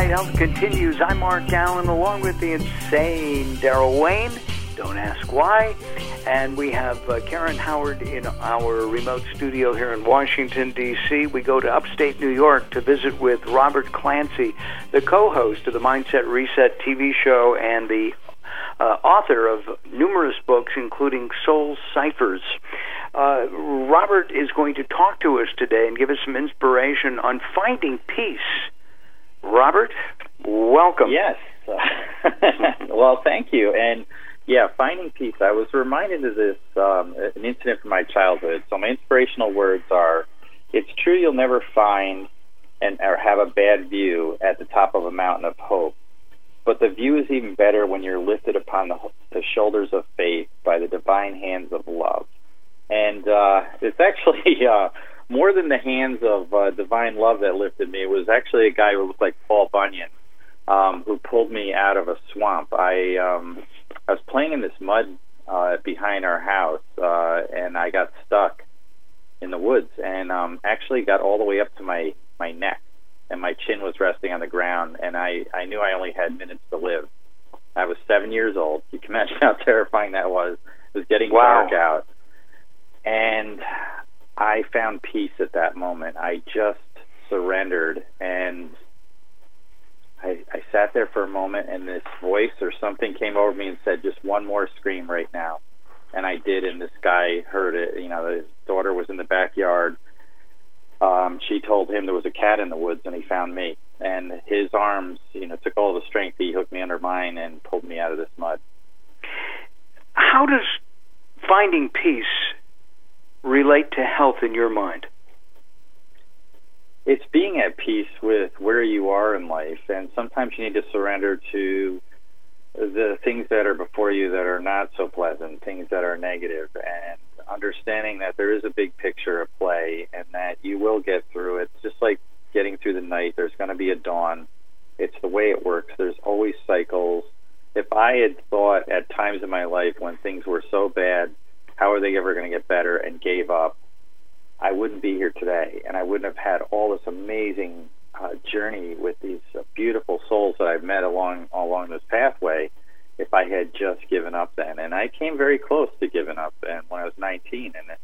Night Health continues. I'm Mark Allen along with the insane Daryl Wayne. Don't ask why. And we have uh, Karen Howard in our remote studio here in Washington, D.C. We go to upstate New York to visit with Robert Clancy, the co host of the Mindset Reset TV show and the uh, author of numerous books, including Soul Ciphers. Uh, Robert is going to talk to us today and give us some inspiration on finding peace. Robert, welcome. Yes. well, thank you. And yeah, finding peace. I was reminded of this um, an incident from my childhood. So my inspirational words are: "It's true you'll never find and or have a bad view at the top of a mountain of hope, but the view is even better when you're lifted upon the, the shoulders of faith by the divine hands of love. And uh, it's actually uh, more than the hands of uh, divine love that lifted me. It was actually a guy who looked like Paul Bunyan um, who pulled me out of a swamp. I um, I was playing in this mud uh, behind our house, uh, and I got stuck in the woods, and um, actually got all the way up to my my neck and my chin was resting on the ground, and I, I knew I only had minutes to live. I was seven years old. You can imagine how terrifying that was. It was getting wow. dark out. I found peace at that moment. I just surrendered and I, I sat there for a moment and this voice or something came over me and said, just one more scream right now. And I did, and this guy heard it. You know, his daughter was in the backyard um, she told him there was a cat in the woods, and he found me. And his arms, you know, took all the strength. He hooked me under mine and pulled me out of this mud. How does finding peace relate to health in your mind? It's being at peace with where you are in life, and sometimes you need to surrender to the things that are before you that are not so pleasant, things that are negative, and understanding that there is a big picture at play and that you will get through it. Just like getting through the night, there's going to be a dawn. It's the way it works. There's always cycles. If I had thought at times in my life when things were so bad, how are they ever going to get better, and gave up, I wouldn't be here today, and I wouldn't have had all this amazing uh, journey with these uh, beautiful souls that I've met along along this pathway if I had just given up then. And I came very close to giving up then when I was 19. And,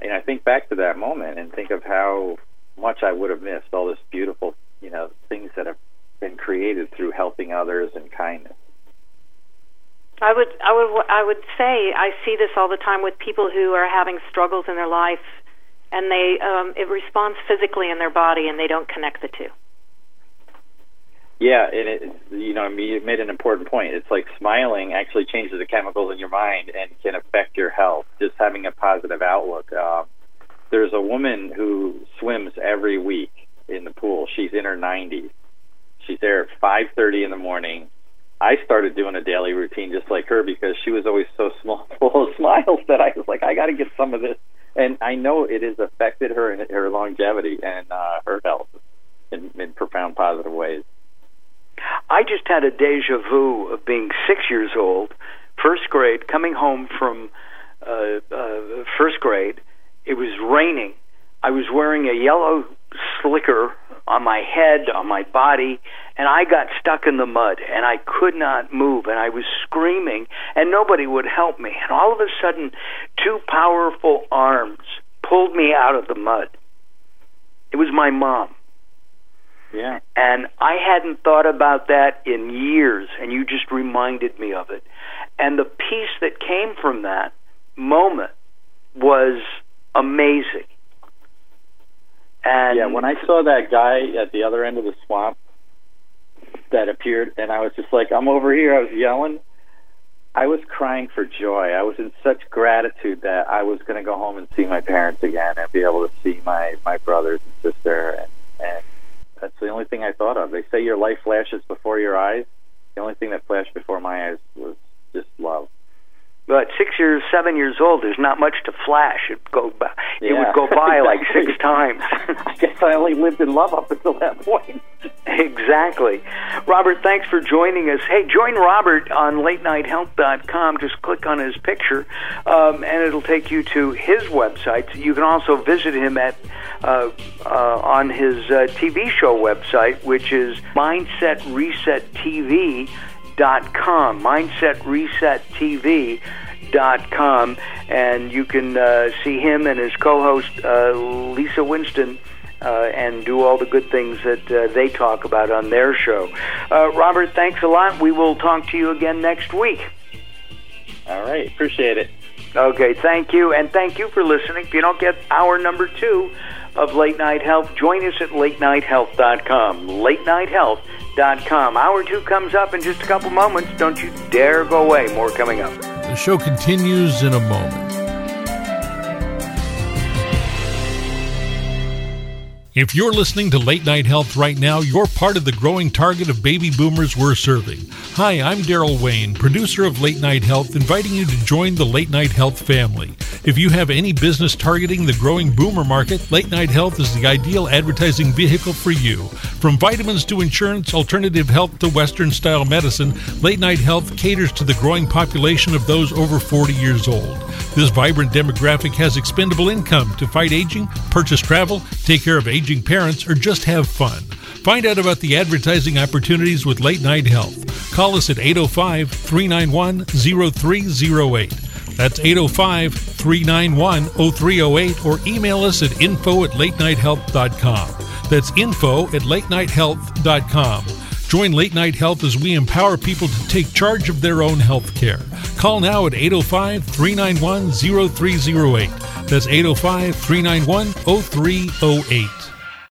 and I think back to that moment and think of how much I would have missed all this beautiful, you know, things that have been created through helping others and kindness. I would, I would, I would say I see this all the time with people who are having struggles in their life, and they, um, it responds physically in their body, and they don't connect the two. Yeah, and it, you know, you made an important point. It's like smiling actually changes the chemicals in your mind and can affect your health. Just having a positive outlook. Uh, there's a woman who swims every week in the pool. She's in her 90s. She's there at 5:30 in the morning. I started doing a daily routine just like her because she was always so small, full of smiles that I was like, I got to get some of this. And I know it has affected her and her longevity and uh, her health in, in profound positive ways. I just had a deja vu of being six years old, first grade, coming home from uh, uh, first grade. It was raining. I was wearing a yellow slicker on my head, on my body, and I got stuck in the mud and I could not move and I was screaming and nobody would help me. And all of a sudden, two powerful arms pulled me out of the mud. It was my mom. Yeah. And I hadn't thought about that in years, and you just reminded me of it. And the peace that came from that moment was amazing. And yeah, when I saw that guy at the other end of the swamp that appeared, and I was just like, I'm over here, I was yelling. I was crying for joy. I was in such gratitude that I was going to go home and see my parents again and be able to see my my brothers and sister and and that's the only thing I thought of. They say your life flashes before your eyes. The only thing that flashed before my eyes was just love. But six years, seven years old, there's not much to flash. It go by, Yeah. it would go by like six times. I guess I only lived in love up until that point. exactly. Robert, thanks for joining us. Hey, join Robert on LateNightHealth.com. Just click on his picture, um, and it'll take you to his website. You can also visit him at uh, uh, on his uh, TV show website, which is MindsetResetTV.com. com, and you can uh, see him and his co-host uh, Lisa Winston. Uh, and do all the good things that uh, they talk about on their show. Uh, Robert, thanks a lot. We will talk to you again next week. All right, appreciate it. Okay, thank you, and thank you for listening. If you don't get hour number two of Late Night Health, join us at latenighthealth.com. Latenighthealth.com. Hour two comes up in just a couple moments. Don't you dare go away. More coming up. The show continues in a moment. If you're listening to Late Night Health right now, you're part of the growing target of baby boomers we're serving. Hi, I'm Daryl Wayne, producer of Late Night Health, inviting you to join the Late Night Health family. If you have any business targeting the growing boomer market, Late Night Health is the ideal advertising vehicle for you. From vitamins to insurance, alternative health to Western style medicine, Late Night Health caters to the growing population of those over 40 years old. This vibrant demographic has expendable income to fight aging, purchase travel, take care of aging parents, or just have fun. Find out about the advertising opportunities with Late Night Health. Call us at 805 391 0308. That's 805 391 0308 or email us at info at late latenighthealth.com. That's info at late latenighthealth.com. Join Late Night Health as we empower people to take charge of their own health care. Call now at 805 391 0308. That's 805 391 0308.